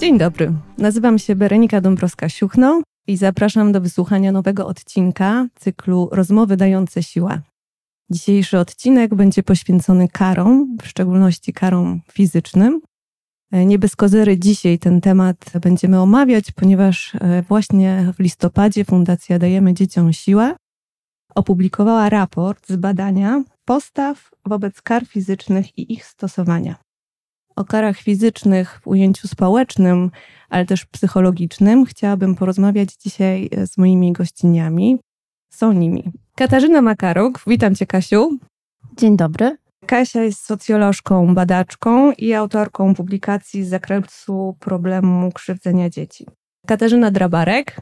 Dzień dobry, nazywam się Berenika Dąbrowska-Siuchno i zapraszam do wysłuchania nowego odcinka cyklu Rozmowy dające siłę. Dzisiejszy odcinek będzie poświęcony karom, w szczególności karom fizycznym. Nie bez kozery dzisiaj ten temat będziemy omawiać, ponieważ e, właśnie w listopadzie Fundacja Dajemy Dzieciom Siłę opublikowała raport z badania postaw wobec kar fizycznych i ich stosowania. O karach fizycznych w ujęciu społecznym, ale też psychologicznym chciałabym porozmawiać dzisiaj e, z moimi gościniami. Są nimi Katarzyna Makaruk. Witam Cię, Kasiu. Dzień dobry. Kasia jest socjolożką, badaczką i autorką publikacji z zakresu problemu krzywdzenia dzieci. Katarzyna Drabarek.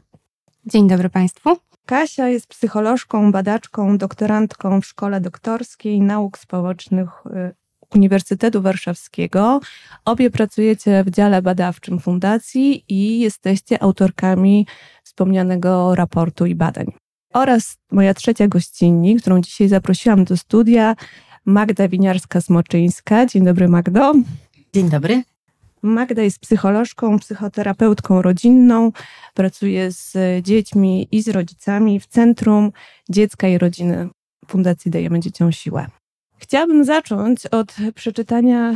Dzień dobry Państwu. Kasia jest psycholożką, badaczką, doktorantką w Szkole Doktorskiej Nauk Społecznych y, Uniwersytetu Warszawskiego. Obie pracujecie w dziale badawczym fundacji i jesteście autorkami wspomnianego raportu i badań. Oraz moja trzecia gościnni, którą dzisiaj zaprosiłam do studia, Magda Winiarska-Smoczyńska. Dzień dobry, Magdo. Dzień dobry. Magda jest psycholożką, psychoterapeutką rodzinną, pracuje z dziećmi i z rodzicami w Centrum Dziecka i Rodziny Fundacji Dajemy Dzieciom Siłę. Chciałabym zacząć od przeczytania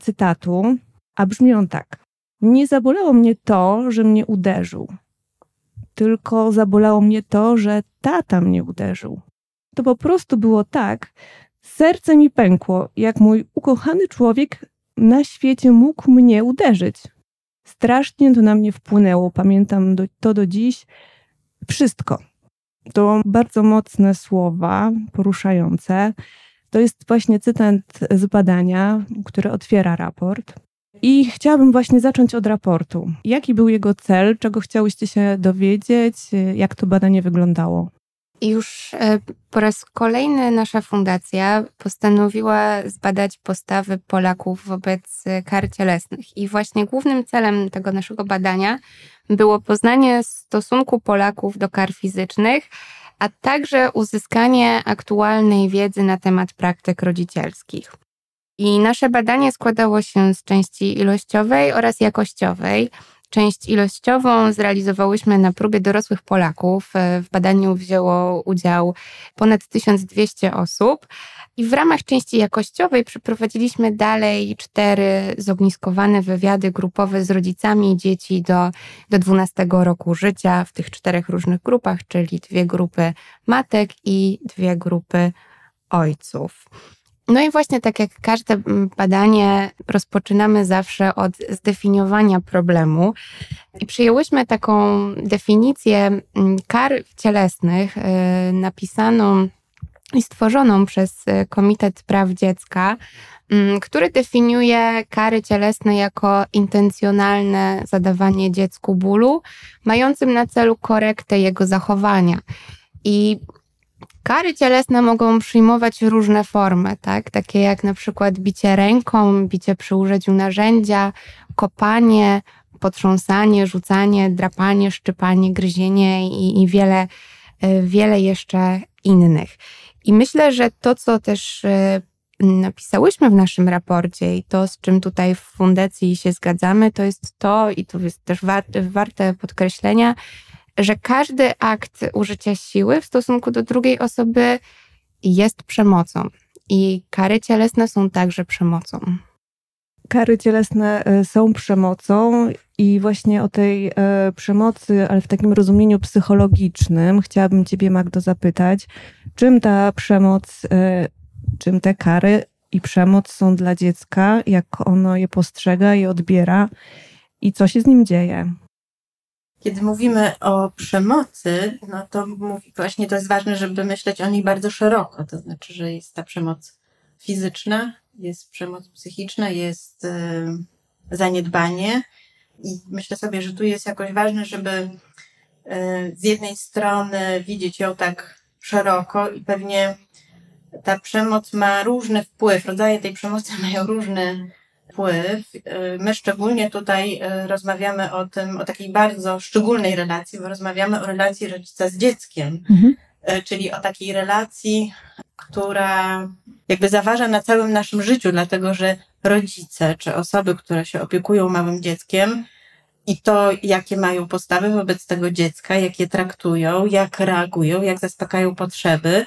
cytatu, a brzmi on tak. Nie zabolało mnie to, że mnie uderzył, tylko zabolało mnie to, że tata mnie uderzył. To po prostu było tak, serce mi pękło, jak mój ukochany człowiek na świecie mógł mnie uderzyć. Strasznie to na mnie wpłynęło, pamiętam do, to do dziś. Wszystko. To bardzo mocne słowa, poruszające. To jest właśnie cytat z badania, które otwiera raport. I chciałabym właśnie zacząć od raportu. Jaki był jego cel? Czego chciałyście się dowiedzieć? Jak to badanie wyglądało? Już e, po raz kolejny nasza fundacja postanowiła zbadać postawy Polaków wobec kar cielesnych. I właśnie głównym celem tego naszego badania było poznanie stosunku Polaków do kar fizycznych, a także uzyskanie aktualnej wiedzy na temat praktyk rodzicielskich. I nasze badanie składało się z części ilościowej oraz jakościowej. Część ilościową zrealizowałyśmy na próbie dorosłych Polaków. W badaniu wzięło udział ponad 1200 osób. I w ramach części jakościowej przeprowadziliśmy dalej cztery zogniskowane wywiady grupowe z rodzicami dzieci do, do 12 roku życia w tych czterech różnych grupach, czyli dwie grupy matek i dwie grupy ojców. No i właśnie tak jak każde mm, badanie, rozpoczynamy zawsze od zdefiniowania problemu. I przyjęłyśmy taką definicję mm, kar cielesnych, y, napisaną stworzoną przez y, Komitet Praw Dziecka, mm, który definiuje kary cielesne jako intencjonalne zadawanie dziecku bólu, mającym na celu korektę jego zachowania. I Kary cielesne mogą przyjmować różne formy, tak? takie jak na przykład bicie ręką, bicie przy użyciu narzędzia, kopanie, potrząsanie, rzucanie, drapanie, szczypanie, gryzienie i, i wiele, e, wiele jeszcze innych. I myślę, że to, co też e, napisałyśmy w naszym raporcie i to, z czym tutaj w fundacji się zgadzamy, to jest to, i to jest też warte, warte podkreślenia, że każdy akt użycia siły w stosunku do drugiej osoby jest przemocą i kary cielesne są także przemocą. Kary cielesne e, są przemocą i właśnie o tej e, przemocy, ale w takim rozumieniu psychologicznym, chciałabym Ciebie, Magdo, zapytać, czym ta przemoc, e, czym te kary i przemoc są dla dziecka, jak ono je postrzega i odbiera i co się z nim dzieje? Kiedy mówimy o przemocy, no to mówi, właśnie to jest ważne, żeby myśleć o niej bardzo szeroko. To znaczy, że jest ta przemoc fizyczna, jest przemoc psychiczna, jest y, zaniedbanie. I myślę sobie, że tu jest jakoś ważne, żeby y, z jednej strony widzieć ją tak szeroko i pewnie ta przemoc ma różny wpływ, rodzaje tej przemocy mają różny wpływ. My szczególnie tutaj rozmawiamy o tym, o takiej bardzo szczególnej relacji, bo rozmawiamy o relacji rodzica z dzieckiem, mhm. Czyli o takiej relacji, która jakby zaważa na całym naszym życiu, dlatego że rodzice czy osoby, które się opiekują małym dzieckiem, i to, jakie mają postawy wobec tego dziecka, jak je traktują, jak reagują, jak zaspokajają potrzeby,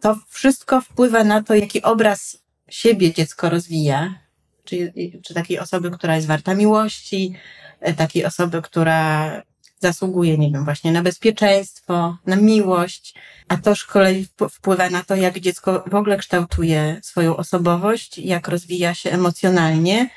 to wszystko wpływa na to, jaki obraz siebie dziecko rozwija. Czy, czy takiej osoby, która jest warta miłości, e, takiej osoby, która zasługuje, nie wiem, właśnie na bezpieczeństwo, na miłość, a to z kolei wpływa na to, jak dziecko w ogóle kształtuje swoją osobowość, jak rozwija się emocjonalnie,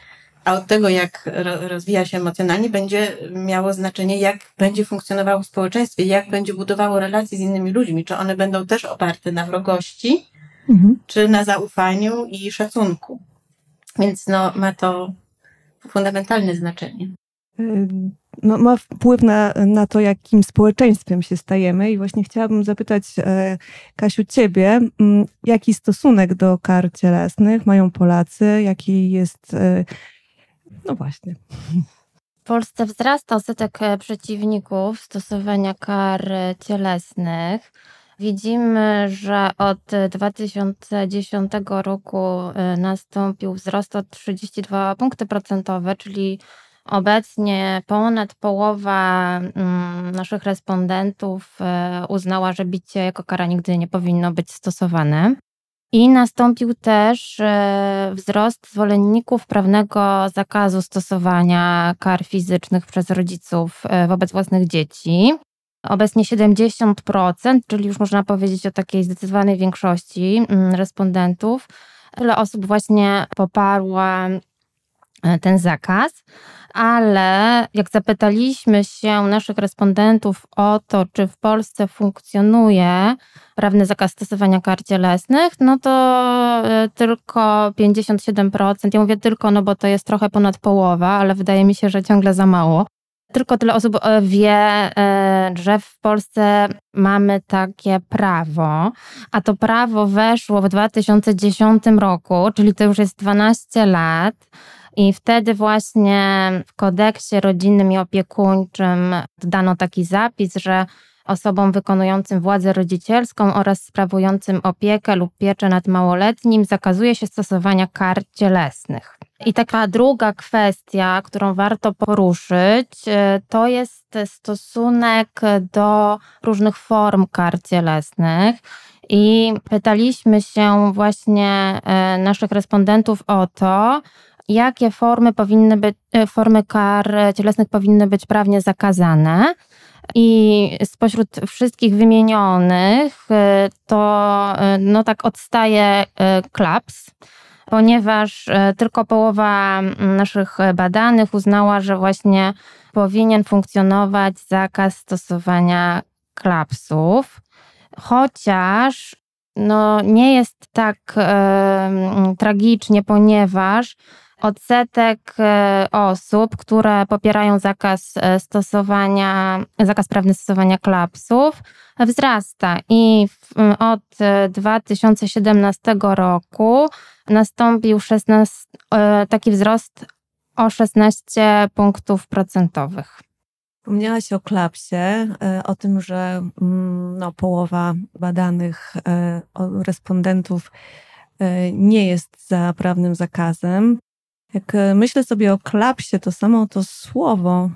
a od tego, jak rozwija się emocjonalnie, będzie miało znaczenie, jak będzie funkcjonowało w społeczeństwie, jak będzie budowało relacje z innymi ludźmi, czy one będą też oparte na wrogości, mhm. czy na zaufaniu i szacunku. Więc no, ma to fundamentalne znaczenie. No, ma wpływ na, na to, jakim społeczeństwem się stajemy. I właśnie chciałabym zapytać, e, Kasiu, ciebie, jaki stosunek do kar cielesnych mają Polacy? Jaki jest e, no właśnie. W Polsce wzrasta odsetek e, przeciwników stosowania kar cielesnych. Widzimy, że od 2010 roku nastąpił wzrost o 32 punkty procentowe, czyli obecnie ponad połowa mm, naszych respondentów uznała, że bicie jako kara nigdy nie powinno być stosowane. I nastąpił też e, wzrost zwolenników prawnego zakazu stosowania kar fizycznych przez rodziców e, wobec własnych dzieci. Obecnie 70%, czyli już można powiedzieć o takiej zdecydowanej większości mm, respondentów, tyle osób właśnie poparła e, ten zakaz, ale jak zapytaliśmy się naszych respondentów o to, czy w Polsce funkcjonuje prawny zakaz stosowania kar cielesnych, no to e, tylko 57%. Ja mówię tylko, no bo to jest trochę ponad połowa, ale wydaje mi się, że ciągle za mało. Tylko tyle osób e, wie, e, że w Polsce mamy takie prawo, a to prawo weszło w 2010 roku, czyli to już jest 12 lat. I wtedy właśnie w kodeksie rodzinnym i opiekuńczym dodano taki zapis, że osobom wykonującym władzę rodzicielską oraz sprawującym opiekę lub pieczę nad małoletnim zakazuje się stosowania kar cielesnych. I taka druga kwestia, którą warto poruszyć, e, to jest stosunek do różnych form kar cielesnych. I pytaliśmy się właśnie e, naszych respondentów o to, jakie formy powinny być, e, formy kar cielesnych powinny być prawnie zakazane. I spośród wszystkich wymienionych y, to no tak odstaje klaps, ponieważ tylko połowa naszych badanych uznała, że właśnie powinien funkcjonować zakaz stosowania klapsów, chociaż no, nie jest tak e, tragicznie, ponieważ odsetek e, osób, które popierają zakaz e, stosowania, zakaz prawny stosowania klapsów wzrasta i od 2017 roku nastąpił 16, e, taki wzrost o 16 punktów procentowych. Wspomniałaś o klapsie, o tym, że no, połowa badanych respondentów nie jest za prawnym zakazem. Jak e, myślę sobie o klapsie, to samo to słowo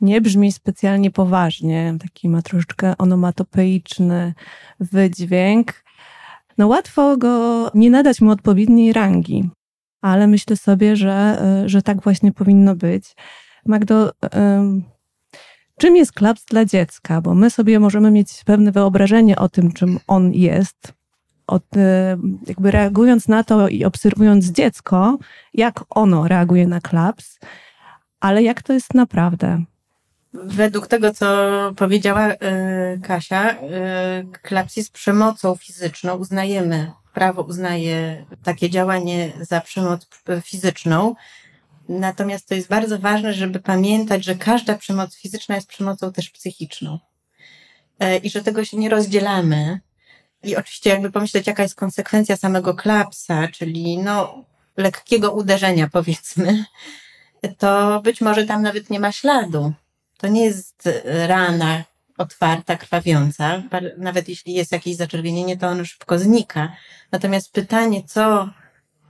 nie brzmi specjalnie poważnie. Taki ma troszeczkę onomatopeiczny wydźwięk. No łatwo go nie nadać mu odpowiedniej rangi, ale myślę sobie, że, e, że tak właśnie powinno być. Magdo, czym jest klaps dla dziecka? Bo my sobie możemy mieć pewne wyobrażenie o tym, czym on jest, od, e, jakby reagując na to i obserwując dziecko, jak ono reaguje na klaps, ale jak to jest naprawdę. Według tego, co powiedziała y, Kasia, y, klaps jest przemocą fizyczną. Uznajemy, prawo uznaje takie działanie za przemoc fizyczną. Natomiast to jest bardzo ważne, żeby pamiętać, że każda przemoc fizyczna jest przemocą też psychiczną. Y, I że tego się nie rozdzielamy i oczywiście jakby pomyśleć, jaka jest konsekwencja samego klapsa, czyli no lekkiego uderzenia powiedzmy, to być może tam nawet nie ma śladu. To nie jest rana otwarta, krwawiąca. Nawet jeśli jest jakieś zaczerwienienie, to ono szybko znika. Natomiast pytanie, co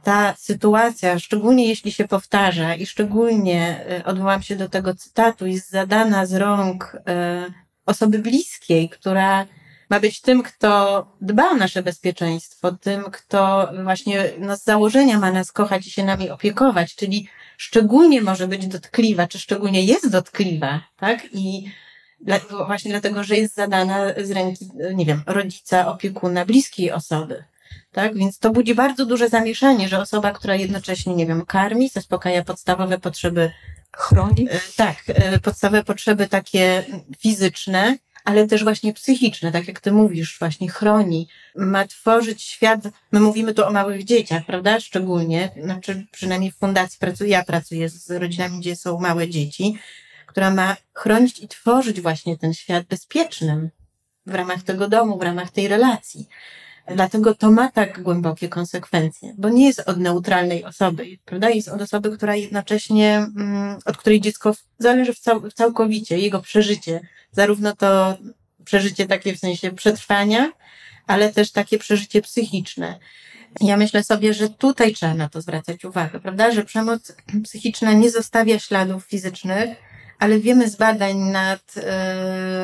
ta sytuacja, szczególnie jeśli się powtarza i szczególnie e, odwołam się do tego cytatu, jest zadana z rąk e, osoby bliskiej, która ma być tym, kto dba o nasze bezpieczeństwo, tym, kto właśnie no, z założenia ma nas kochać i się nami opiekować, czyli szczególnie może być dotkliwa, czy szczególnie jest dotkliwa, tak? I dla, właśnie dlatego, że jest zadana z ręki, nie wiem, rodzica, opiekuna, bliskiej osoby. Tak? Więc to budzi bardzo duże zamieszanie, że osoba, która jednocześnie, nie wiem, karmi, zaspokaja podstawowe potrzeby. Chroni. E, tak, e, podstawowe potrzeby takie fizyczne, ale też właśnie psychiczne, tak jak ty mówisz, właśnie chroni, ma tworzyć świat, my mówimy tu o małych dzieciach, prawda, szczególnie, znaczy przynajmniej w fundacji pracuję, ja pracuję z rodzinami, gdzie są małe dzieci, która ma chronić i tworzyć właśnie ten świat bezpiecznym w ramach tego domu, w ramach tej relacji. Dlatego to ma tak głębokie konsekwencje, bo nie jest od neutralnej osoby, prawda? Jest od osoby, która jednocześnie, mm, od której dziecko zależy w cał całkowicie, jego przeżycie, zarówno to przeżycie takie w sensie przetrwania, ale też takie przeżycie psychiczne. Ja myślę sobie, że tutaj trzeba na to zwracać uwagę, prawda? Że przemoc psychiczna nie zostawia śladów fizycznych, ale wiemy z badań nad y,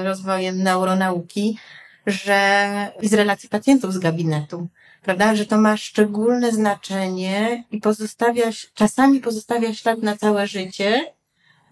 rozwojem neuronauki, że i z relacji pacjentów z gabinetu, prawda, że to ma szczególne znaczenie i pozostawia, czasami pozostawia ślad na całe życie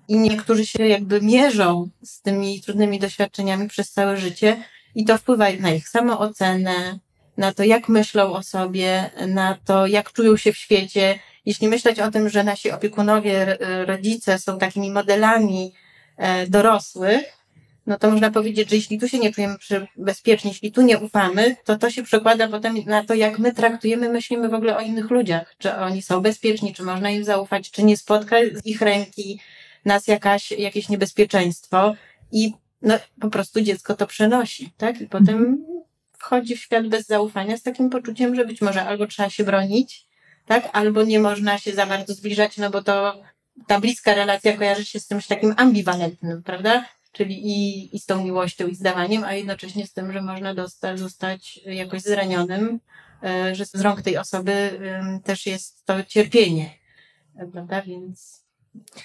i niektórzy się jakby mierzą z tymi trudnymi doświadczeniami przez całe życie i to wpływa na ich samoocenę, na to, jak myślą o sobie, na to, jak czują się w świecie. Jeśli myśleć o tym, że nasi opiekunowie, rodzice są takimi modelami e, dorosłych, no to można powiedzieć, że jeśli tu się nie czujemy bezpiecznie, jeśli tu nie ufamy, to to się przekłada potem na to, jak my traktujemy, myślimy w ogóle o innych ludziach. Czy oni są bezpieczni, czy można im zaufać, czy nie spotka ich ręki nas jakaś, jakieś niebezpieczeństwo i no, po prostu dziecko to przenosi, tak? I potem mhm. wchodzi w świat bez zaufania z takim poczuciem, że być może albo trzeba się bronić, tak? Albo nie można się za bardzo zbliżać, no bo to ta bliska relacja kojarzy się z czymś takim ambiwalentnym, prawda? czyli i, i z tą miłością i zdawaniem, a jednocześnie z tym, że można dostać, zostać jakoś zranionym, e, że z rąk tej osoby też jest to cierpienie, prawda, więc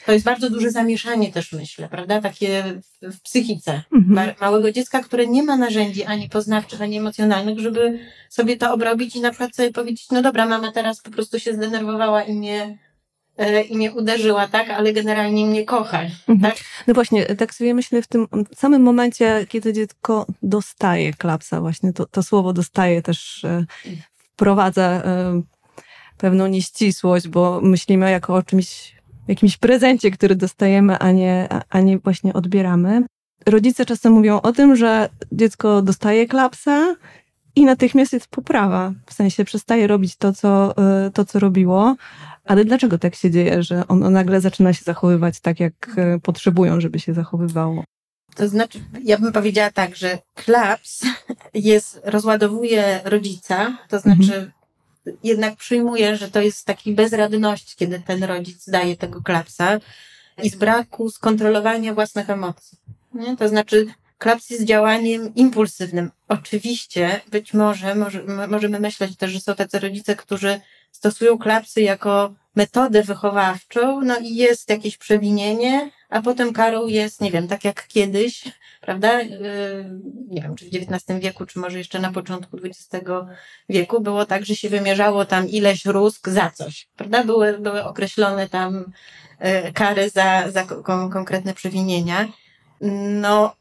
to jest bardzo duże zamieszanie też myślę, prawda, takie w, w psychice mhm. małego dziecka, które nie ma narzędzi ani poznawczych, ani emocjonalnych, żeby sobie to obrobić i na przykład sobie powiedzieć, no dobra, mama teraz po prostu się zdenerwowała i mnie E, i mnie uderzyła, tak, ale generalnie mnie kocha, mhm. tak? No właśnie, tak sobie myślę w tym samym momencie, kiedy dziecko dostaje klapsa, właśnie to, to słowo dostaje też e, wprowadza e, pewną nieścisłość, bo myślimy jako o czymś, jakimś prezencie, który dostajemy, a nie, a nie właśnie odbieramy. Rodzice czasem mówią o tym, że dziecko dostaje klapsa i natychmiast jest poprawa. W sensie przestaje robić to, co, to, co robiło, ale dlaczego tak się dzieje, że ono nagle zaczyna się zachowywać tak, jak e, potrzebują, żeby się zachowywało? To znaczy, ja bym powiedziała tak, że klaps jest, rozładowuje rodzica, to znaczy mhm. Jednak przyjmuje, że to jest taki bezradność, kiedy ten rodzic daje tego klapsa i z braku skontrolowania własnych emocji. Nie? To znaczy, klaps jest działaniem impulsywnym. Oczywiście, być może, może możemy myśleć też, że są tacy rodzice, którzy stosują klapsy jako metodę wychowawczą, no i jest jakieś przewinienie, a potem karą jest, nie wiem, tak jak kiedyś, prawda? Yy, nie wiem, czy w XIX wieku, czy może jeszcze na początku XX wieku było tak, że się wymierzało tam ileś rusk za coś, prawda? Były, były określone tam yy, kary za, za konkretne przewinienia. No,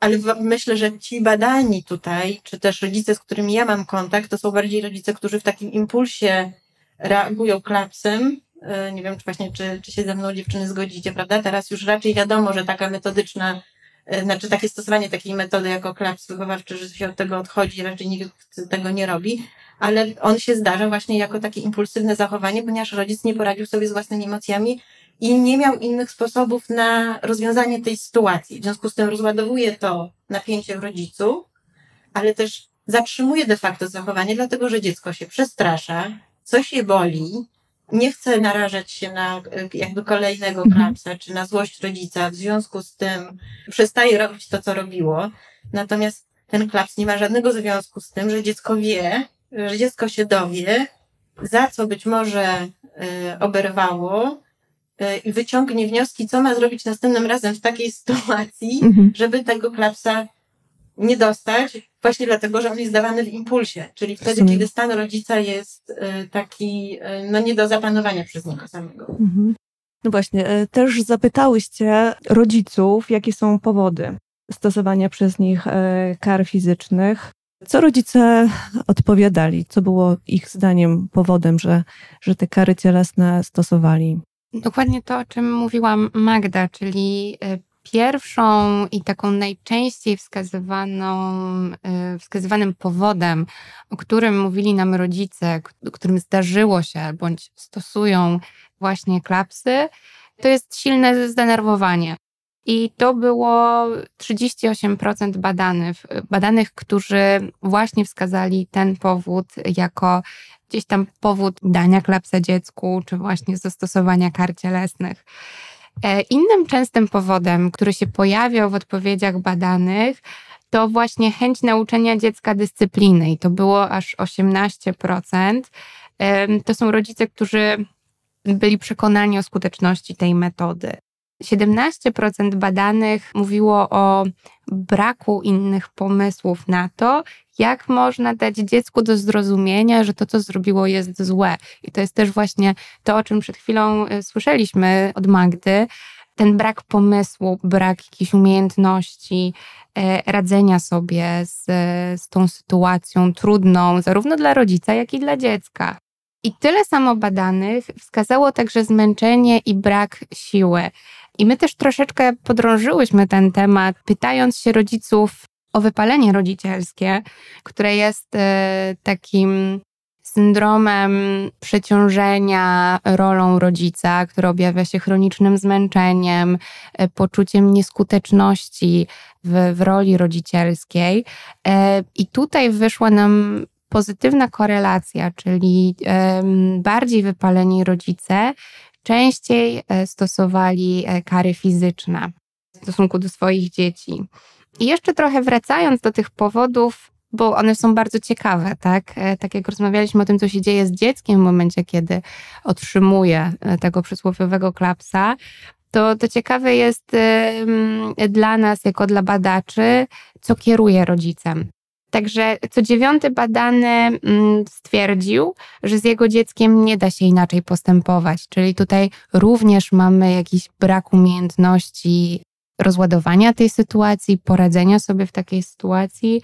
ale myślę, że ci badani tutaj, czy też rodzice, z którymi ja mam kontakt, to są bardziej rodzice, którzy w takim impulsie reagują klapsem. E, nie wiem, czy właśnie, czy, czy się ze mną dziewczyny zgodzicie, prawda? Teraz już raczej wiadomo, że taka metodyczna, znaczy takie stosowanie takiej metody jako klaps wychowawczy, że się od tego odchodzi, raczej nikt tego nie robi, ale on się zdarza właśnie jako takie impulsywne zachowanie, ponieważ rodzic nie poradził sobie z własnymi emocjami i nie miał innych sposobów na rozwiązanie tej sytuacji. W związku z tym rozładowuje to napięcie w rodzicu, ale też zatrzymuje de facto zachowanie, dlatego że dziecko się przestrasza, coś je boli, nie chce narażać się na jakby kolejnego mhm. klapsa, czy na złość rodzica, w związku z tym przestaje robić to, co robiło. Natomiast ten klaps nie ma żadnego związku z tym, że dziecko wie, że dziecko się dowie za co być może oberwało i wyciągnie wnioski, co ma zrobić następnym razem w takiej sytuacji, mhm. żeby tego klapsa nie dostać, właśnie dlatego, że on jest dawany w impulsie, czyli wtedy, kiedy stan rodzica jest taki no, nie do zapanowania przez niego samego. Mhm. No właśnie, e, też zapytałyście rodziców, jakie są powody stosowania przez nich kar fizycznych. Co rodzice odpowiadali? Co było ich zdaniem powodem, że, że te kary cielesne stosowali? Dokładnie to, o czym mówiłam Magda, czyli pierwszą i taką najczęściej wskazywaną, wskazywanym powodem, o którym mówili nam rodzice, którym zdarzyło się bądź stosują właśnie klapsy, to jest silne zdenerwowanie. I to było 38% badanych, badanych, którzy właśnie wskazali ten powód jako gdzieś tam powód dania klapsa dziecku, czy właśnie zastosowania kar cielesnych. E, innym częstym powodem, który się pojawiał w odpowiedziach badanych, to właśnie chęć nauczenia dziecka dyscypliny i to było aż 18%. To są rodzice, którzy byli przekonani o skuteczności tej metody. 17% badanych mówiło o braku innych pomysłów na to, jak można dać dziecku do zrozumienia, że to, co zrobiło, jest złe. I to jest też właśnie to, o czym przed chwilą e, słyszeliśmy od Magdy. Ten brak pomysłu, brak jakiejś umiejętności e, radzenia sobie z, z tą sytuacją trudną, zarówno dla rodzica, jak i dla dziecka. I tyle samo badanych wskazało także zmęczenie i brak siły. I my też troszeczkę podrążyłyśmy ten temat, pytając się rodziców o wypalenie rodzicielskie, które jest e, takim syndromem przeciążenia rolą rodzica, który objawia się chronicznym zmęczeniem, e, poczuciem nieskuteczności w, w roli rodzicielskiej. E, I tutaj wyszła nam pozytywna korelacja, czyli bardziej wypaleni rodzice częściej stosowali kary fizyczne w stosunku do swoich dzieci. I jeszcze trochę wracając do tych powodów, bo one są bardzo ciekawe, tak? E, tak jak rozmawialiśmy o tym, co się dzieje z dzieckiem w momencie, kiedy otrzymuje tego przysłowiowego klapsa, to, to ciekawe jest dla nas, jako dla badaczy, co kieruje rodzicem. Także co dziewiąty badany mm, stwierdził, że z jego dzieckiem nie da się inaczej postępować. Czyli tutaj również mamy jakiś brak umiejętności rozładowania tej sytuacji, poradzenia sobie w takiej sytuacji.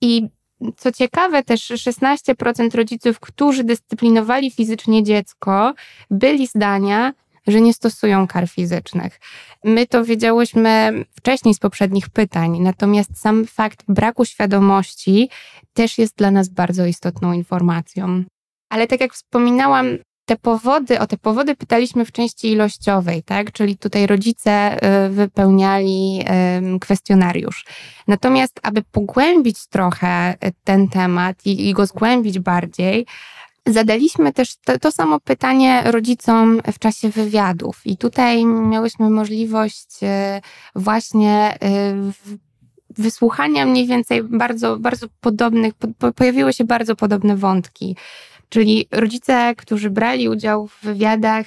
I co ciekawe, też 16% rodziców, którzy dyscyplinowali fizycznie dziecko, byli zdania, że nie stosują kar fizycznych. My to wiedziałyśmy wcześniej z poprzednich pytań, natomiast sam fakt braku świadomości też jest dla nas bardzo istotną informacją. Ale tak jak wspominałam, te powody, o te powody pytaliśmy w części ilościowej, tak? Czyli tutaj rodzice y, wypełniali kwestionariusz. Natomiast, aby pogłębić trochę y, ten temat i, i go zgłębić bardziej, Zadaliśmy też to, to, samo pytanie rodzicom w czasie wywiadów, i tutaj miałyśmy możliwość e, właśnie wysłuchania mniej więcej bardzo, bardzo podobnych, pojawiły się bardzo podobne wątki. Czyli rodzice, którzy brali udział w wywiadach,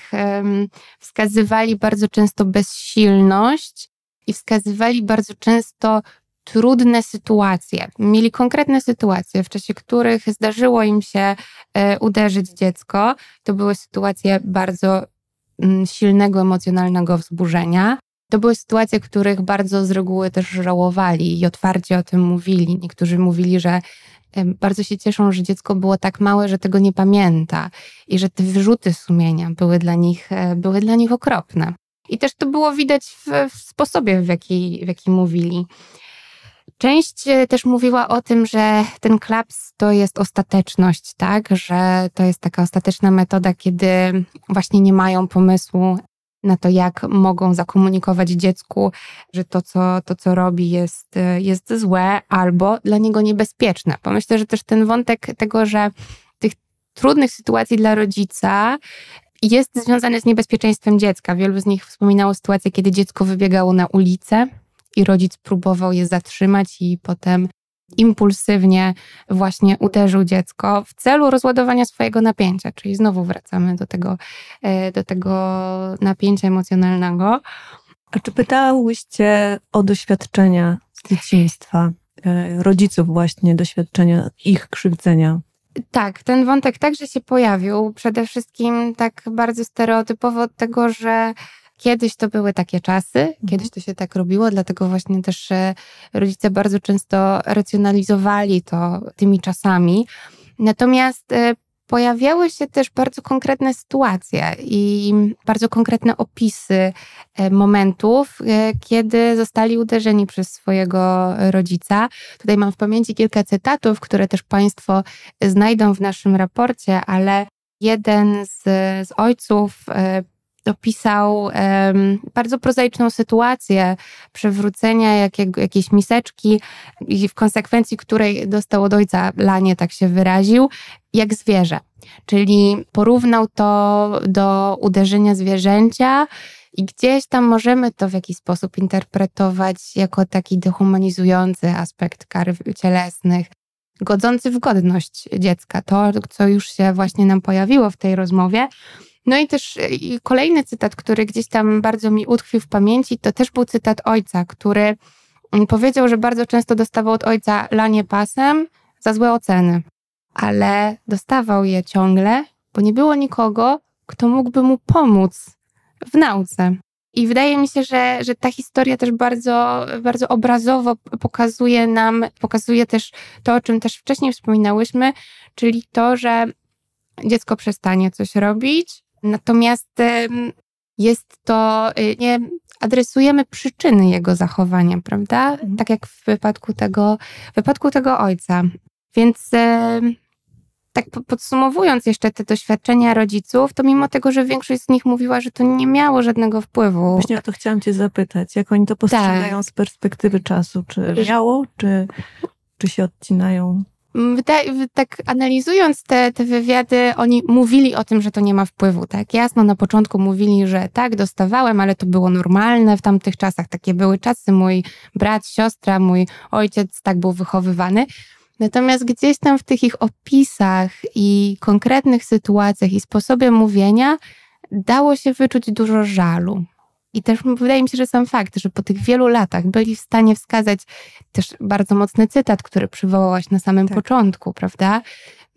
wskazywali bardzo często bezsilność i wskazywali bardzo często trudne sytuacje. Mieli konkretne sytuacje, w czasie których zdarzyło im się e, uderzyć dziecko. To były sytuacje bardzo mm, silnego emocjonalnego wzburzenia. To były sytuacje, których bardzo z reguły też żałowali i otwarcie o tym mówili. Niektórzy mówili, że bardzo się cieszą, że dziecko było tak małe, że tego nie pamięta i że te wyrzuty sumienia były dla nich, e, były dla nich okropne. I też to było widać w, w sposobie, w jaki, w jaki mówili. Część e, też mówiła o tym, że ten klaps to jest ostateczność, tak? Że to jest taka ostateczna metoda, kiedy właśnie nie mają pomysłu na to, jak mogą zakomunikować dziecku, że to, co, to, co robi, jest, jest złe albo dla niego niebezpieczne. Bo myślę, że też ten wątek tego, że tych trudnych sytuacji dla rodzica jest związany z niebezpieczeństwem dziecka. Wielu z nich wspominało sytuację, kiedy dziecko wybiegało na ulicę i rodzic próbował je zatrzymać i potem impulsywnie właśnie uderzył dziecko w celu rozładowania swojego napięcia, czyli znowu wracamy do tego, e, do tego napięcia emocjonalnego. A czy pytałyście o doświadczenia z dzieciństwa, e, rodziców właśnie, doświadczenia ich krzywdzenia? Tak, ten wątek także się pojawił. Przede wszystkim tak bardzo stereotypowo od tego, że Kiedyś to były takie czasy, mhm. kiedyś to się tak robiło, dlatego właśnie też e, rodzice bardzo często racjonalizowali to tymi czasami. Natomiast e, pojawiały się też bardzo konkretne sytuacje i bardzo konkretne opisy e, momentów, kiedy zostali uderzeni przez swojego rodzica. Tutaj mam w pamięci kilka cytatów, które też Państwo znajdą w naszym raporcie, ale jeden z, z ojców opisał um, bardzo prozaiczną sytuację przewrócenia jak, jakiejś miseczki i w konsekwencji której dostał od ojca lanie, tak się wyraził, jak zwierzę. Czyli porównał to do uderzenia zwierzęcia i gdzieś tam możemy to w jakiś sposób interpretować jako taki dehumanizujący aspekt kar cielesnych, godzący w godność dziecka. To, co już się właśnie nam pojawiło w tej rozmowie, no i też i kolejny cytat, który gdzieś tam bardzo mi utkwił w pamięci, to też był cytat ojca, który mm, powiedział, że bardzo często dostawał od ojca lanie pasem za złe oceny, ale dostawał je ciągle, bo nie było nikogo, kto mógłby mu pomóc w nauce. I wydaje mi się, że, że ta historia też bardzo, bardzo obrazowo pokazuje nam, pokazuje też to, o czym też wcześniej wspominałyśmy, czyli to, że dziecko przestanie coś robić, Natomiast jest to, y, nie adresujemy przyczyny jego zachowania, prawda? Mhm. Tak jak w wypadku tego, w wypadku tego ojca. Więc tak podsumowując jeszcze te doświadczenia rodziców, to mimo tego, że większość z nich mówiła, że to nie miało żadnego wpływu. Właśnie o to chciałam cię zapytać, jak oni to postrzegają tak. z perspektywy czasu? Czy miało, czy, czy się odcinają? Tak analizując te, te wywiady, oni mówili o tym, że to nie ma wpływu, tak? Jasno, na początku mówili, że tak, dostawałem, ale to było normalne w tamtych czasach. Takie były czasy. Mój brat, siostra, mój ojciec tak był wychowywany. Natomiast gdzieś tam w tych ich opisach i konkretnych sytuacjach i sposobie mówienia dało się wyczuć dużo żalu. I też wydaje mi się, że sam fakt, że po tych wielu latach byli w stanie wskazać też bardzo mocny cytat, który przywołałaś na samym tak. początku, prawda?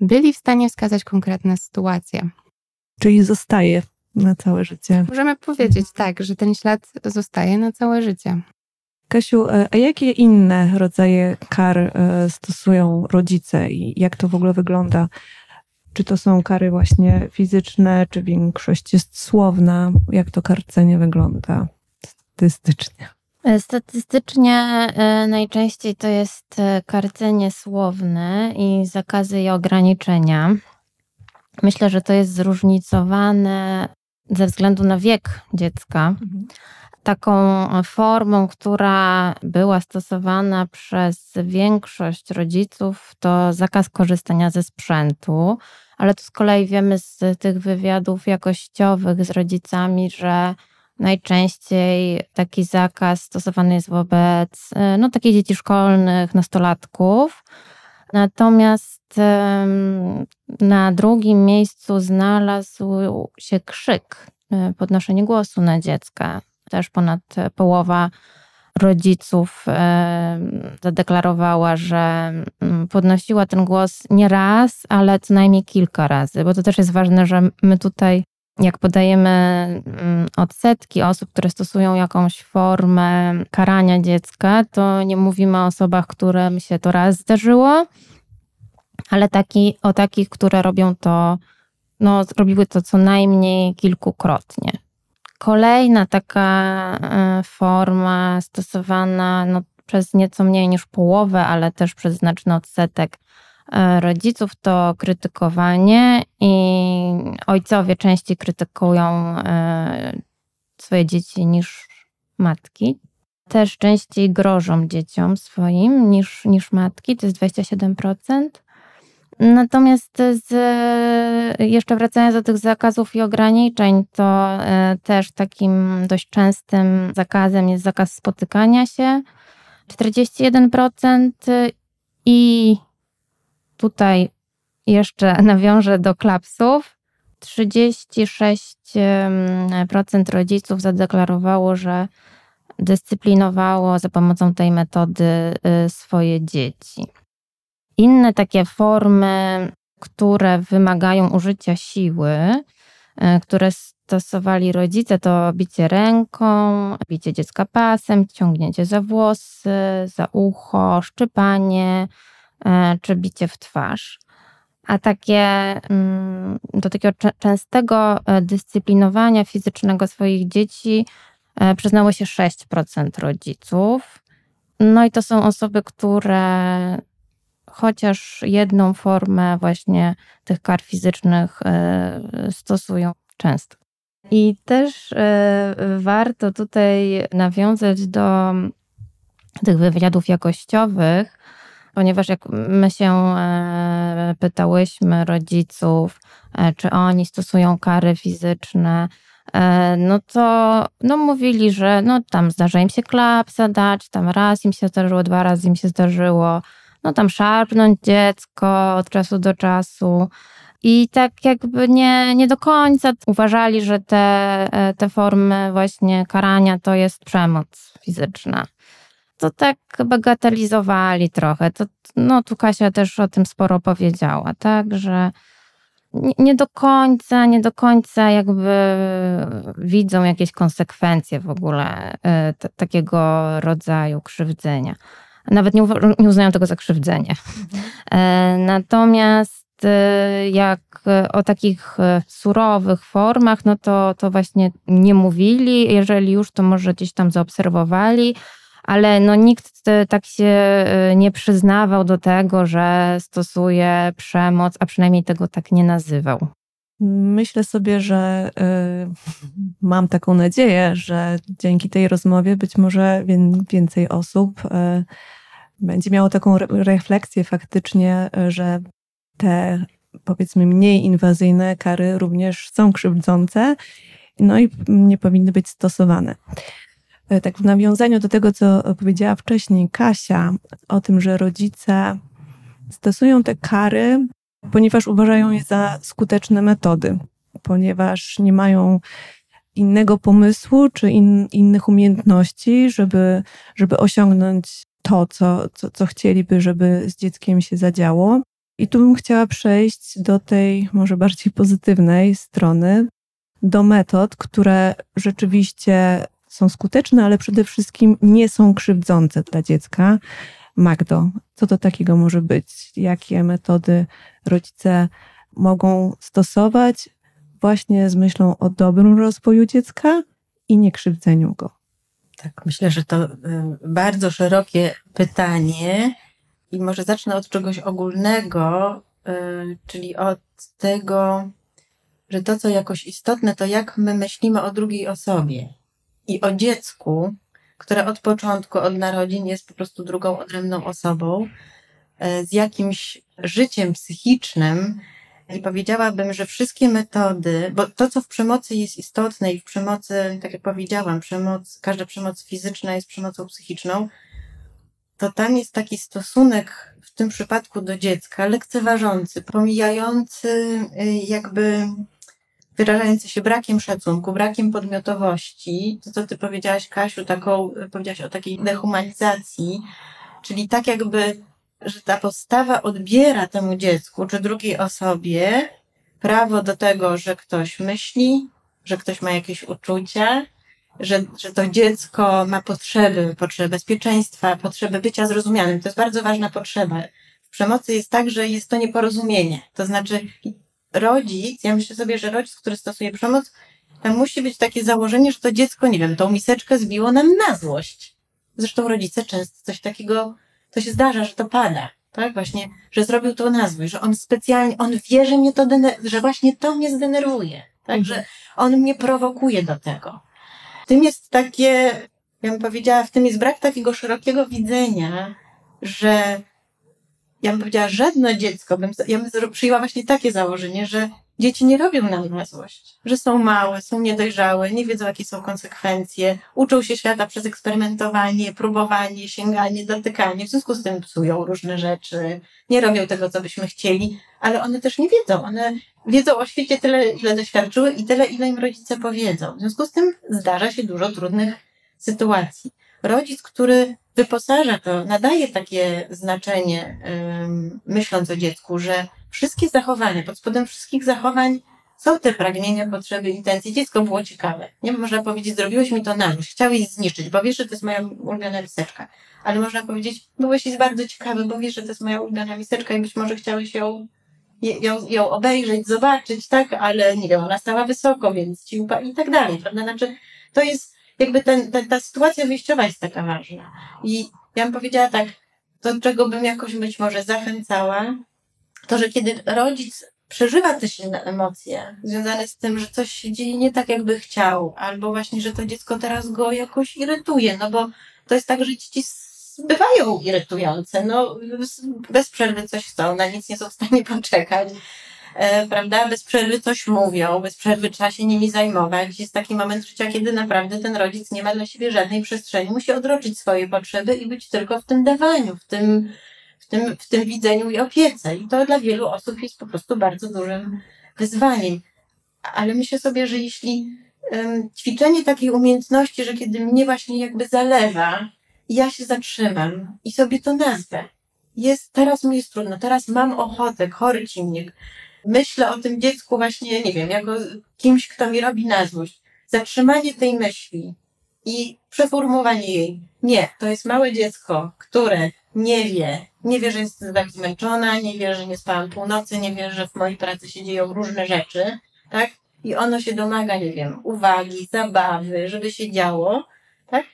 Byli w stanie wskazać konkretne sytuacje. Czyli zostaje na całe życie. Możemy powiedzieć tak, że ten ślad zostaje na całe życie. Kasiu, e, a jakie inne rodzaje kar e, stosują rodzice i jak to w ogóle wygląda czy to są kary właśnie fizyczne, czy większość jest słowna? Jak to karcenie wygląda statystycznie? E, statystycznie e, najczęściej to jest e, karcenie słowne i zakazy i ograniczenia. Myślę, że to jest zróżnicowane ze względu na wiek dziecka. Mhm. Taką formą, która była stosowana przez większość rodziców, to zakaz korzystania ze sprzętu ale tu z kolei wiemy z tych wywiadów jakościowych z rodzicami, że najczęściej taki zakaz stosowany jest wobec no, takich dzieci szkolnych, nastolatków. Natomiast na drugim miejscu znalazł się krzyk, e, podnoszenie głosu na dziecka. Też ponad połowa rodziców zadeklarowała, że mm, podnosiła ten głos nie raz, ale co najmniej kilka razy, bo to też jest ważne, że my tutaj jak podajemy mm, odsetki osób, które stosują jakąś formę karania dziecka, to nie mówimy o osobach, którym się to raz zdarzyło, ale taki, o takich, które robią to, no, robiły to co najmniej kilkukrotnie. Kolejna taka e, forma stosowana no, przez nieco mniej niż połowę, ale też przez znaczny odsetek e, rodziców to krytykowanie i ojcowie częściej krytykują e, swoje dzieci niż matki. Też częściej grożą dzieciom swoim niż, niż matki, to jest 27%. Natomiast z, jeszcze wracając do tych zakazów i ograniczeń, to e, też takim dość częstym zakazem jest zakaz spotykania się. 41% I tutaj jeszcze nawiążę do klapsów. 36% rodziców zadeklarowało, że dyscyplinowało za pomocą tej metody y, swoje dzieci. Inne takie formy, które wymagają użycia siły, y, które stosowali rodzice, to bicie ręką, bicie dziecka pasem, ciągnięcie za włosy, za ucho, szczypanie y, czy bicie w twarz. A takie mm, do takiego częstego dyscyplinowania fizycznego swoich dzieci E, przyznało się 6% rodziców. No i to są osoby, które chociaż jedną formę właśnie tych kar fizycznych e, stosują często. I też e, warto tutaj nawiązać do tych wywiadów jakościowych, ponieważ jak my się pytałyśmy rodziców, czy oni stosują kary fizyczne, E, no to no mówili, że no tam zdarza im się klapsa dać, tam raz im się zdarzyło, dwa razy im się zdarzyło, no tam szarpnąć dziecko od czasu do czasu. I tak jakby nie, nie do końca uważali, że te, e, te formy właśnie karania to jest przemoc fizyczna. To tak bagatelizowali trochę. To, no tu Kasia też o tym sporo powiedziała, tak, że nie, do końca, nie do końca jakby widzą jakieś konsekwencje w ogóle e, t- takiego rodzaju krzywdzenia. Nawet nie, nie uznają tego za krzywdzenie. E, natomiast e, jak o takich surowych formach, no to, to właśnie nie mówili. Jeżeli już, to może gdzieś tam zaobserwowali ale no nikt tak się nie przyznawał do tego, że stosuje przemoc, a przynajmniej tego tak nie nazywał. Myślę sobie, że y, mam taką nadzieję, że dzięki tej rozmowie być może więcej osób y, będzie miało taką re refleksję faktycznie, że te powiedzmy mniej inwazyjne kary również są krzywdzące, no i nie powinny być stosowane. E, tak w nawiązaniu do tego, co powiedziała wcześniej Kasia, o tym, że rodzice stosują te kary, ponieważ uważają je za skuteczne metody, ponieważ nie mają innego pomysłu czy in, innych umiejętności, żeby, żeby osiągnąć to, co, co, co chcieliby, żeby z dzieckiem się zadziało. I tu bym chciała przejść do tej może bardziej pozytywnej strony, do metod, które rzeczywiście są skuteczne, ale przede wszystkim nie są krzywdzące dla dziecka. Magdo, co to takiego może być? Jakie metody rodzice mogą stosować właśnie z myślą o dobrym rozwoju dziecka i niekrzywdzeniu go? Tak, myślę, że to y, bardzo szerokie pytanie i może zacznę od czegoś ogólnego, y, czyli od tego, że to, co jakoś istotne, to jak my myślimy o drugiej osobie i o dziecku, które od początku, od narodzin jest po prostu drugą odrębną osobą, e, z jakimś życiem psychicznym. I powiedziałabym, że wszystkie metody, bo to, co w przemocy jest istotne i w przemocy, tak jak powiedziałam, przemoc, każda przemoc fizyczna jest przemocą psychiczną, to tam jest taki stosunek w tym przypadku do dziecka lekceważący, pomijający y, jakby wyrażający się brakiem szacunku, brakiem podmiotowości, to co ty powiedziałaś, Kasiu, taką, powiedziałaś o takiej dehumanizacji, czyli tak jakby, że ta postawa odbiera temu dziecku czy drugiej osobie prawo do tego, że ktoś myśli, że ktoś ma jakieś uczucia, że, że to dziecko ma potrzeby, potrzeby bezpieczeństwa, potrzeby bycia zrozumianym. To jest bardzo ważna potrzeba. W przemocy jest tak, że jest to nieporozumienie. To znaczy, rodzic, ja myślę sobie, że rodzic, który stosuje przemoc, tam musi być takie założenie, że to dziecko, nie wiem, tą miseczkę zbiło nam na złość. Zresztą rodzice często coś takiego, to się zdarza, że to pada. Tak, właśnie, że zrobił to na złość, że on specjalnie, on wie, że mnie to, że właśnie to mnie zdenerwuje. Tak, mhm. że on mnie prowokuje do tego. W tym jest takie, ja bym powiedziała, w tym jest brak takiego szerokiego widzenia, że ja bym powiedziała, żadne dziecko, bym, ja bym przyjęła właśnie takie założenie, że Dzieci nie robią nam na złość, że są małe, są niedojrzałe, nie wiedzą, jakie są konsekwencje, uczą się świata przez eksperymentowanie, próbowanie, sięganie, dotykanie, w związku z tym psują różne rzeczy, nie robią tego, co byśmy chcieli, ale one też nie wiedzą. One wiedzą o świecie tyle, ile doświadczyły i tyle, ile im rodzice powiedzą. W związku z tym zdarza się dużo trudnych sytuacji. Rodzic, który wyposaża to, nadaje takie znaczenie, myśląc o dziecku, że wszystkie zachowania, pod spodem wszystkich zachowań są te pragnienia, potrzeby, intencje. Dziecko było ciekawe. Nie można powiedzieć, zrobiłeś mi to na złość, chciałeś zniszczyć, bo wiesz, że to jest moja ulubiona miseczka. Ale można powiedzieć, byłeś bardzo ciekawy, bo wiesz, że to jest moja ulubiona miseczka i być może chciałeś ją, ją, ją obejrzeć, zobaczyć, tak? Ale nie wiem, ona stała wysoko, więc ci upa i tak dalej, prawda? Znaczy, to jest jakby ten, ta, ta sytuacja wyjściowa jest taka ważna. I ja bym powiedziała tak, to czego bym jakoś być może zachęcała, to, że kiedy rodzic przeżywa te silne emocje związane z tym, że coś się dzieje nie tak, jakby chciał, albo właśnie, że to dziecko teraz go jakoś irytuje, no bo to jest tak, że dzieci bywają irytujące, no bez przerwy coś chcą, na nic nie są w stanie poczekać, prawda, bez przerwy coś mówią, bez przerwy trzeba się nimi zajmować. Jest taki moment życia, kiedy naprawdę ten rodzic nie ma dla siebie żadnej przestrzeni, musi odroczyć swoje potrzeby i być tylko w tym dawaniu, w tym w tym, w tym widzeniu i opiece. I to dla wielu osób jest po prostu bardzo dużym wyzwaniem. Ale myślę sobie, że jeśli um, ćwiczenie takiej umiejętności, że kiedy mnie właśnie jakby zalewa, ja się zatrzymam i sobie to nazwę. Jest, teraz mi jest trudno, teraz mam ochotę, chory ciemnik. Myślę o tym dziecku właśnie, nie wiem, jako kimś, kto mi robi na złość. Zatrzymanie tej myśli i przeformułowanie jej. Nie, to jest małe dziecko, które nie wie, nie wie, że jest tak zmęczona, nie wie, że nie spałam północy, nie wie, że w mojej pracy się dzieją różne rzeczy, tak? I ono się domaga, nie wiem, uwagi, zabawy, żeby się działo, tak?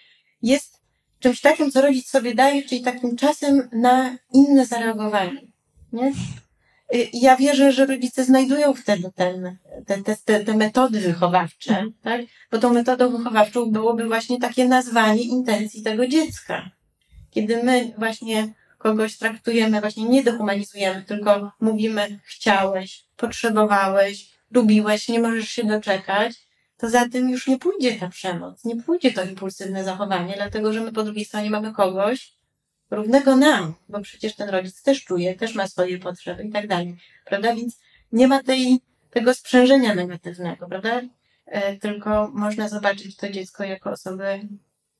Jest czymś takim, co rodzic sobie daje, czyli takim czasem na inne zareagowanie, nie? Ja wierzę, że rodzice znajdują wtedy ten, te, te, te, te metody wychowawcze, tak? Bo tą metodą wychowawczą byłoby właśnie takie nazwanie intencji tego dziecka. Kiedy my właśnie kogoś traktujemy, właśnie nie dehumanizujemy, tylko mówimy chciałeś, potrzebowałeś, lubiłeś, nie możesz się doczekać, to za tym już nie pójdzie ta przemoc, nie pójdzie to impulsywne zachowanie, dlatego że my po drugiej stronie mamy kogoś równego nam, bo przecież ten rodzic też czuje, też ma swoje potrzeby i tak dalej, prawda? Więc nie ma tej, tego sprzężenia negatywnego, prawda? E, tylko można zobaczyć to dziecko jako osobę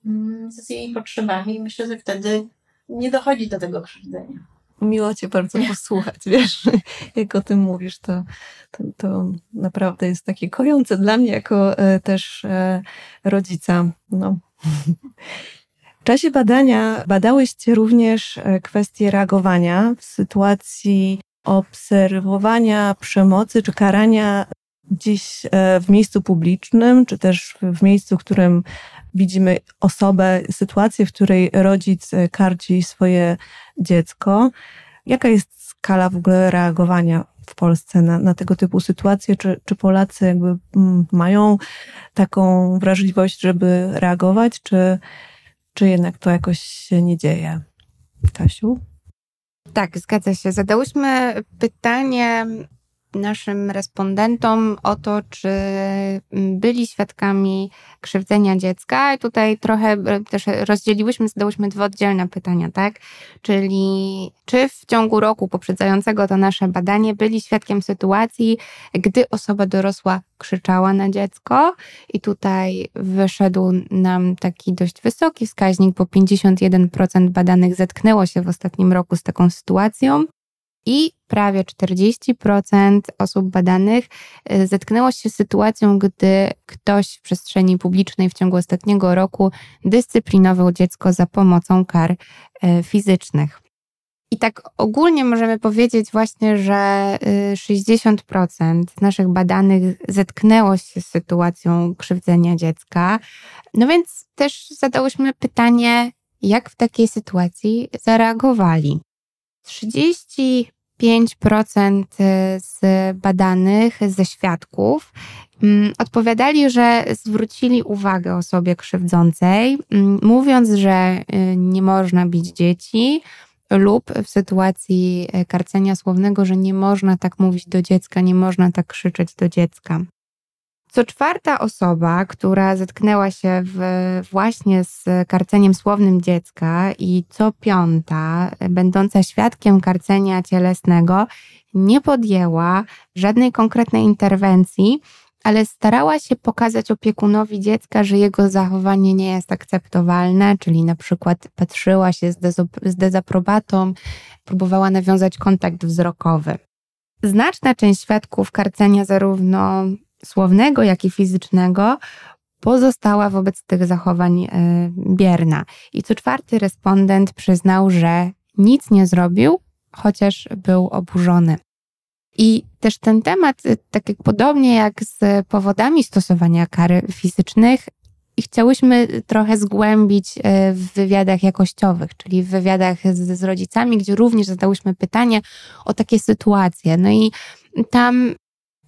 mm, z jej potrzebami i myślę, że wtedy nie dochodzi do tego krzywdzenia. Miło Cię bardzo posłuchać, wiesz, jak o tym mówisz, to, to, to naprawdę jest takie kojące dla mnie jako e, też e, rodzica. No. Czasie badania badałyście również e, kwestie reagowania w sytuacji obserwowania przemocy czy karania gdzieś w miejscu publicznym, czy też w miejscu, w którym widzimy osobę, sytuację, w której rodzic e, karci swoje dziecko. Jaka jest skala w ogóle reagowania w Polsce na, na tego typu sytuacje? Czy, czy Polacy jakby mają taką wrażliwość, żeby reagować, czy, czy jednak to jakoś się nie dzieje? Kasiu? Tak, zgadza się. Zadałyśmy pytanie naszym respondentom o to, czy mm, byli świadkami krzywdzenia dziecka. I tutaj trochę e, też rozdzieliłyśmy, zadałyśmy dwa oddzielne pytania, tak? Czyli czy w ciągu roku poprzedzającego to nasze badanie byli świadkiem sytuacji, gdy osoba dorosła krzyczała na dziecko i tutaj wyszedł nam taki dość wysoki wskaźnik, bo 51% badanych zetknęło się w ostatnim roku z taką sytuacją i prawie 40% osób badanych y, zetknęło się z sytuacją, gdy ktoś w przestrzeni publicznej w ciągu ostatniego roku dyscyplinował dziecko za pomocą kar y, fizycznych. I tak ogólnie możemy powiedzieć właśnie, że 60% y, naszych badanych zetknęło się z sytuacją krzywdzenia dziecka. No więc też zadałyśmy pytanie, jak w takiej sytuacji zareagowali. 35% z badanych, ze świadków, mm, odpowiadali, że zwrócili uwagę osobie krzywdzącej, mm, mówiąc, że y, nie można bić dzieci lub w sytuacji e, karcenia słownego, że nie można tak mówić do dziecka, nie można tak krzyczeć do dziecka. Co czwarta osoba, która zetknęła się w, właśnie z karceniem słownym dziecka i co piąta, będąca świadkiem karcenia cielesnego, nie podjęła żadnej konkretnej interwencji, ale starała się pokazać opiekunowi dziecka, że jego zachowanie nie jest akceptowalne, czyli na przykład patrzyła się z, dezaprobatą, próbowała nawiązać kontakt wzrokowy. Znaczna część świadków karcenia zarówno słownego, jak i fizycznego pozostała wobec tych zachowań e, bierna. I co czwarty respondent przyznał, że nic nie zrobił, chociaż był oburzony. I też ten temat, y, tak jak podobnie jak z powodami stosowania kar fizycznych, chciałyśmy trochę zgłębić y, w wywiadach jakościowych, czyli w wywiadach z, z rodzicami, gdzie również zadałyśmy pytanie o takie sytuacje. No i tam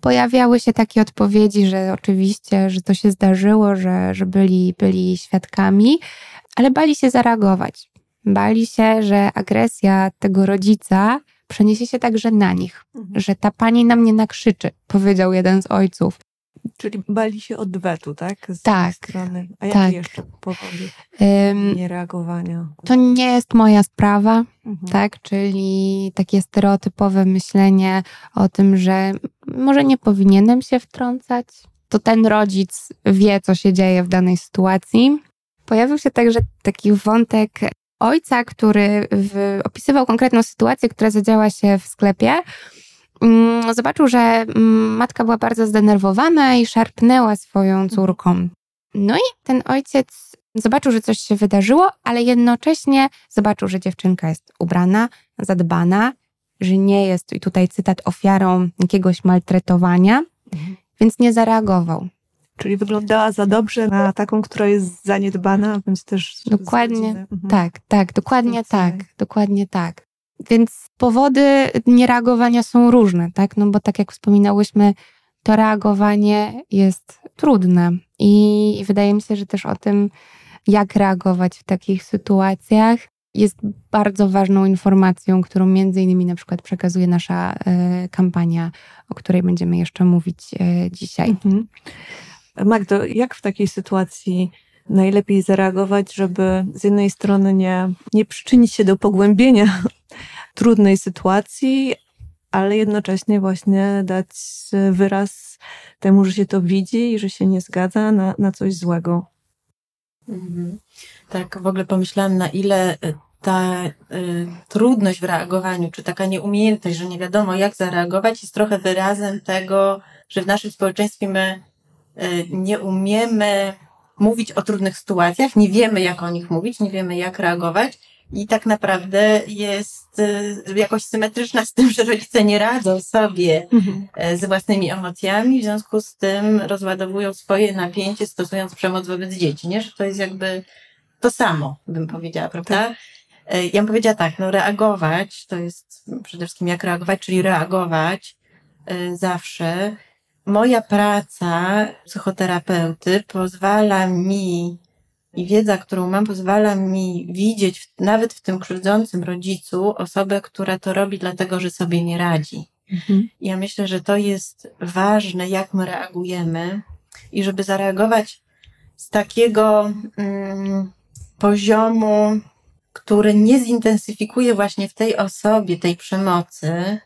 pojawiały się takie odpowiedzi, że oczywiście, że to się zdarzyło, że, że byli, byli świadkami, ale bali się zareagować. Bali się, że agresja tego rodzica przeniesie się także na nich, mhm. że ta pani na mnie nakrzyczy, powiedział jeden z ojców. Czyli bali się odwetu, tak? Z tak. Strony. A jakie tak. jeszcze powody um, niereagowania? To nie jest moja sprawa, mhm. tak? Czyli takie stereotypowe myślenie o tym, że może nie powinienem się wtrącać. To ten rodzic wie, co się dzieje w danej sytuacji. Pojawił się także taki wątek ojca, który w, opisywał konkretną sytuację, która zadziała się w sklepie. Mm, zobaczył, że mm, matka była bardzo zdenerwowana i szarpnęła swoją córką. No i ten ojciec zobaczył, że coś się wydarzyło, ale jednocześnie zobaczył, że dziewczynka jest ubrana, zadbana, że nie jest, i tutaj cytat, ofiarą jakiegoś maltretowania, mhm. więc nie zareagował. Czyli wyglądała za dobrze na taką, która jest zaniedbana, więc też. Dokładnie. Mhm. Tak, tak, dokładnie tak, dokładnie tak. Więc powody niereagowania są różne, tak? No bo tak jak wspominałyśmy, to reagowanie jest trudne i wydaje mi się, że też o tym, jak reagować w takich sytuacjach, jest bardzo ważną informacją, którą między innymi na przykład przekazuje nasza y, kampania, o której będziemy jeszcze mówić y, dzisiaj. Mhm. Magdo, jak w takiej sytuacji najlepiej zareagować, żeby z jednej strony nie, nie przyczynić się do pogłębienia trudnej sytuacji, ale jednocześnie właśnie dać wyraz temu, że się to widzi i że się nie zgadza na, na coś złego. Mhm. Tak, w ogóle pomyślałam, na ile ta y, trudność w reagowaniu, czy taka nieumiejętność, że nie wiadomo jak zareagować, jest trochę wyrazem tego, że w naszym społeczeństwie my y, nie umiemy mówić o trudnych sytuacjach, nie wiemy jak o nich mówić, nie wiemy jak reagować i tak naprawdę jest y, jakoś symetryczna z tym, że rodzice nie radzą sobie mhm. E, z własnymi emocjami, w związku z tym rozładowują swoje napięcie stosując przemoc wobec dzieci, nie? Że to jest jakby to samo, bym powiedziała, prawda? Tak. E, ja bym powiedziała tak, no reagować, to jest przede wszystkim jak reagować, czyli reagować e, zawsze. Moja praca psychoterapeuty pozwala mi i wiedza, którą mam, pozwala mi widzieć nawet w tym krzywdzącym rodzicu osobę, która to robi dlatego, że sobie nie radzi. Mhm. Ja myślę, że to jest ważne, jak my reagujemy i żeby zareagować z takiego mm, poziomu który nie zintensyfikuje właśnie w tej osobie tej przemocy,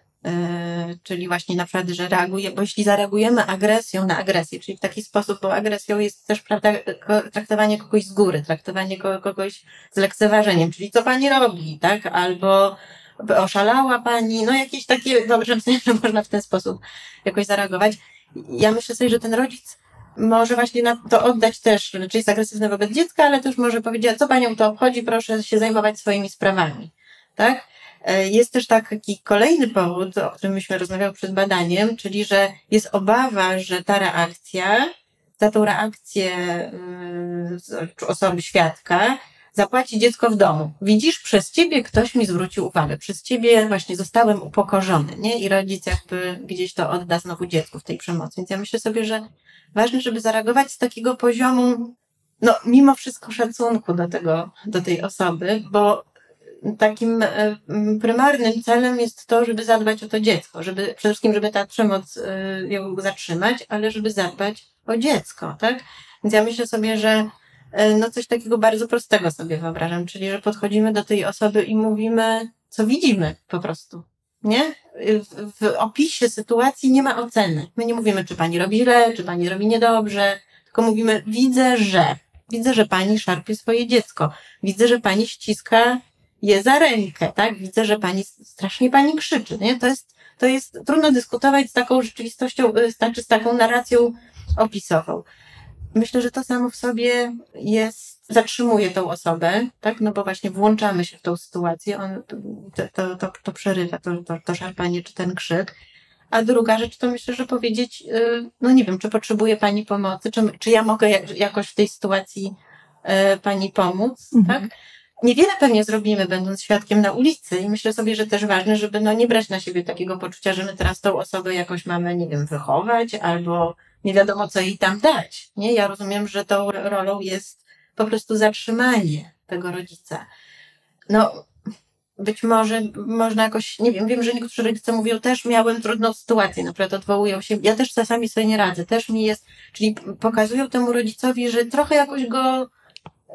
czyli właśnie na przykład, że reaguje, bo jeśli zareagujemy agresją na agresję, czyli w taki sposób, bo agresją jest też prawda, traktowanie kogoś z góry, traktowanie kogoś z lekceważeniem, czyli co pani robi, tak? Albo oszalała pani, no jakieś takie, dobrze, że można w ten sposób jakoś zareagować. Ja myślę sobie, że ten rodzic może właśnie na to oddać też, czyli jest agresywny wobec dziecka, ale też może powiedzieć, co panią to obchodzi, proszę się zajmować swoimi sprawami, tak? E, jest też taki kolejny powód, o którym myśmy rozmawiały przed badaniem, czyli że jest obawa, że ta reakcja, za tą reakcję yy, osoby świadka, zapłaci dziecko w domu. Widzisz, przez ciebie ktoś mi zwrócił uwagę, przez ciebie właśnie zostałem upokorzony, nie? I rodzic jakby gdzieś to odda znowu dziecku w tej przemocy. Więc ja myślę sobie, że ważne, żeby zareagować z takiego poziomu, no mimo wszystko szacunku do tego, do tej osoby, bo takim e, prymarnym celem jest to, żeby zadbać o to dziecko, żeby przede wszystkim, żeby ta przemoc e, ją zatrzymać, ale żeby zadbać o dziecko, tak? Więc ja myślę sobie, że e, no coś takiego bardzo prostego sobie wyobrażam, czyli że podchodzimy do tej osoby i mówimy, co widzimy po prostu. Nie? W, w opisie sytuacji nie ma oceny. My nie mówimy, czy pani robi źle, czy pani robi niedobrze, tylko mówimy, widzę, że. Widzę, że pani szarpie swoje dziecko. Widzę, że pani ściska je za rękę, tak? Widzę, że pani strasznie pani krzyczy, nie? To jest, to jest trudno dyskutować z taką rzeczywistością, y, znaczy z taką narracją opisową. Myślę, że to samo w sobie jest, zatrzymuje tą osobę, tak? No bo właśnie włączamy się w tą sytuację, on, to, to, to, to przerywa, to, to, to szarpanie czy ten krzyk. A druga rzecz to myślę, że powiedzieć, y, no nie wiem, czy potrzebuje Pani pomocy, czy, czy ja mogę jakoś w tej sytuacji y, Pani pomóc, mhm. tak? Niewiele pewnie zrobimy, będąc świadkiem na ulicy i myślę sobie, że też ważne, żeby no nie brać na siebie takiego poczucia, że my teraz tą osobę jakoś mamy, nie wiem, wychować albo nie wiadomo co jej tam dać. Nie? Ja rozumiem, że tą rolą jest po prostu zatrzymanie tego rodzica. No, być może można jakoś, nie wiem, wiem, że niektórzy rodzice mówią, też miałem trudną sytuację, na przykład odwołują się, ja też czasami sobie nie radzę, też mi jest, czyli pokazują temu rodzicowi, że trochę jakoś go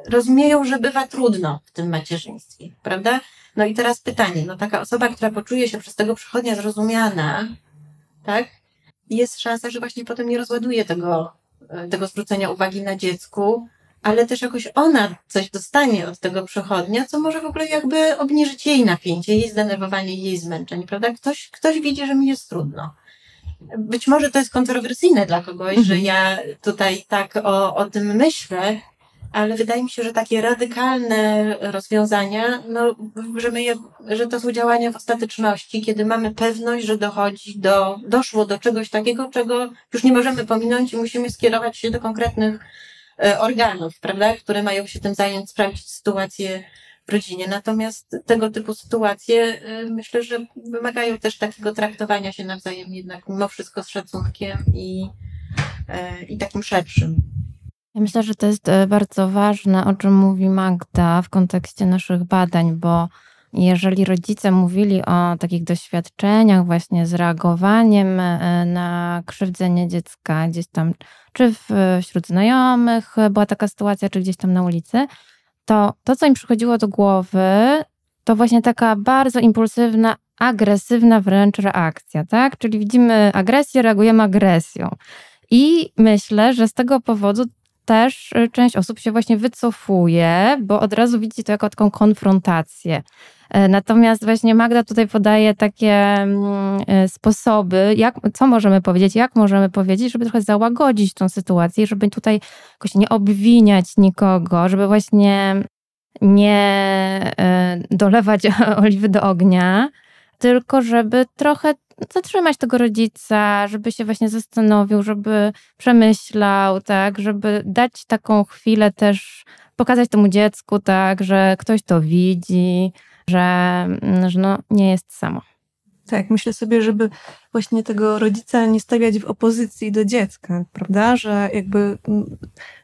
rozumieją, że bywa trudno w tym macierzyństwie, prawda? No i teraz pytanie, no taka osoba, która poczuje się przez tego przychodnia zrozumiana, tak? Jest szansa, że właśnie potem nie rozładuje tego, tego zwrócenia uwagi na dziecku, ale też jakoś ona coś dostanie od tego przechodnia, co może w ogóle jakby obniżyć jej napięcie, jej zdenerwowanie, jej zmęczenie, prawda? Ktoś, ktoś widzi, że mi jest trudno. Być może to jest kontrowersyjne dla kogoś, że mhm. ja tutaj tak o, o tym myślę, ale wydaje mi się, że takie radykalne rozwiązania, no, że, my je, że to są działania w ostateczności, kiedy mamy pewność, że dochodzi do, doszło do czegoś takiego, czego już nie możemy pominąć i musimy skierować się do konkretnych e, organów, prawda, które mają się tym zająć, sprawdzić sytuację w rodzinie. Natomiast tego typu sytuacje e, myślę, że wymagają też takiego traktowania się nawzajem jednak mimo wszystko z szacunkiem i, e, i takim szerszym. Ja myślę, że to jest e, bardzo ważne, o czym mówi Magda w kontekście naszych badań, bo jeżeli rodzice mówili o takich doświadczeniach właśnie z reagowaniem e, na krzywdzenie dziecka gdzieś tam, czy wśród znajomych była taka sytuacja, czy gdzieś tam na ulicy, to to, co im przychodziło do głowy, to właśnie taka bardzo impulsywna, agresywna wręcz reakcja, tak? Czyli widzimy agresję, reagujemy agresją. I myślę, że z tego powodu też y, część osób się właśnie wycofuje, bo od razu widzi to jako taką konfrontację. E, natomiast właśnie Magda tutaj podaje takie mm, e, sposoby, jak, co możemy powiedzieć, jak możemy powiedzieć, żeby trochę załagodzić tą sytuację, żeby tutaj jakoś nie obwiniać nikogo, żeby właśnie nie e, dolewać oliwy do ognia, tylko żeby trochę zatrzymać tego rodzica, żeby się właśnie zastanowił, żeby przemyślał, tak, żeby dać taką chwilę też, pokazać temu dziecku, tak, że ktoś to widzi, że, mm, że no, nie jest samo. Tak, myślę sobie, żeby właśnie tego rodzica nie stawiać w opozycji do dziecka, prawda? Że jakby, mm,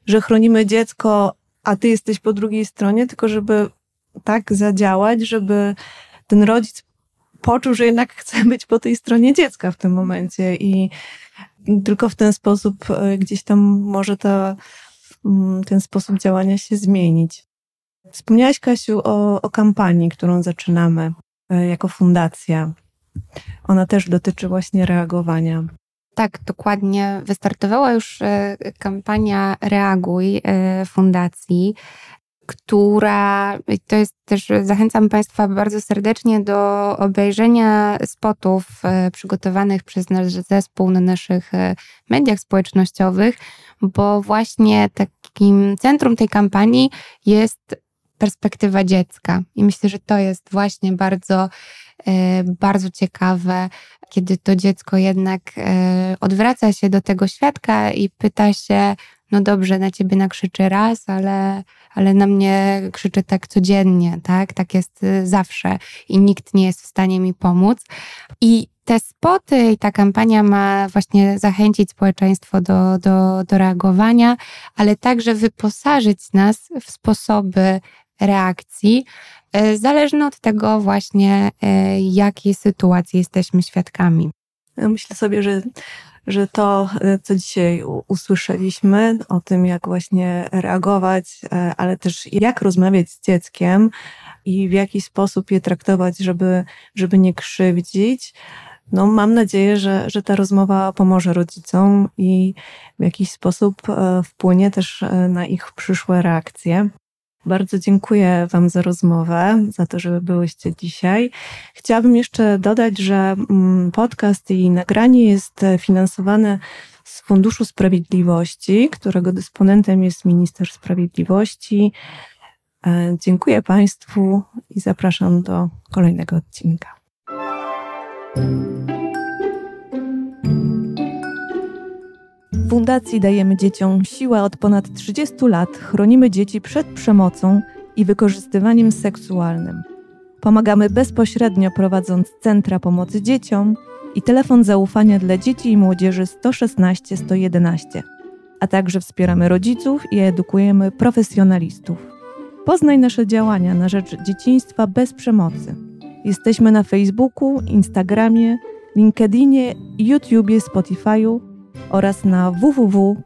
że chronimy dziecko, a ty jesteś po drugiej stronie, tylko żeby tak zadziałać, żeby ten rodzic poczuł, że jednak chce być po tej stronie dziecka w tym momencie i tylko w ten sposób e, gdzieś tam może ta, mm, ten sposób działania się zmienić. Wspomniałaś, Kasiu, o, o kampanii, którą zaczynamy e, jako fundacja. Ona też dotyczy właśnie reagowania. Tak, dokładnie. Wystartowała już e, kampania Reaguj Fundacji która, to jest też, zachęcam Państwa bardzo serdecznie do obejrzenia spotów e, przygotowanych przez nasz zespół na naszych e, mediach społecznościowych, bo właśnie takim centrum tej kampanii jest perspektywa dziecka. I myślę, że to jest właśnie bardzo, e, bardzo ciekawe, kiedy to dziecko jednak odwraca się do tego świadka i pyta się, no dobrze, na ciebie nakrzyczy raz, ale, ale na mnie krzyczy tak codziennie, tak? Tak jest y, zawsze i nikt nie jest w stanie mi pomóc. I te spoty i ta kampania ma właśnie zachęcić społeczeństwo do, do, do reagowania, ale także wyposażyć nas w sposoby reakcji, e, zależne od tego właśnie, e, jakiej sytuacji jesteśmy świadkami. Myślę sobie, że, że to, e, co dzisiaj usłyszeliśmy, o tym, jak właśnie reagować, ale też jak rozmawiać z dzieckiem i w jaki sposób je traktować, żeby, żeby nie krzywdzić, no, mam nadzieję, że, że ta rozmowa pomoże rodzicom i w jakiś sposób wpłynie też na ich przyszłe reakcje. Bardzo dziękuję Wam za rozmowę, za to, że byłyście dzisiaj. Chciałabym jeszcze dodać, że mm, podcast i nagranie jest finansowane z Funduszu Sprawiedliwości, którego dysponentem jest Minister Sprawiedliwości. E, dziękuję Państwu i zapraszam do kolejnego odcinka. W Fundacji dajemy dzieciom siłę od ponad 30 lat, chronimy dzieci przed przemocą i wykorzystywaniem seksualnym. Pomagamy bezpośrednio prowadząc centra pomocy dzieciom i telefon zaufania dla dzieci i młodzieży 116 111, a także wspieramy rodziców i edukujemy profesjonalistów. Poznaj nasze działania na rzecz dzieciństwa bez przemocy. Jesteśmy na Facebooku, Instagramie, LinkedInie, YouTubie, Spotify'u oraz na www.fdds.pl.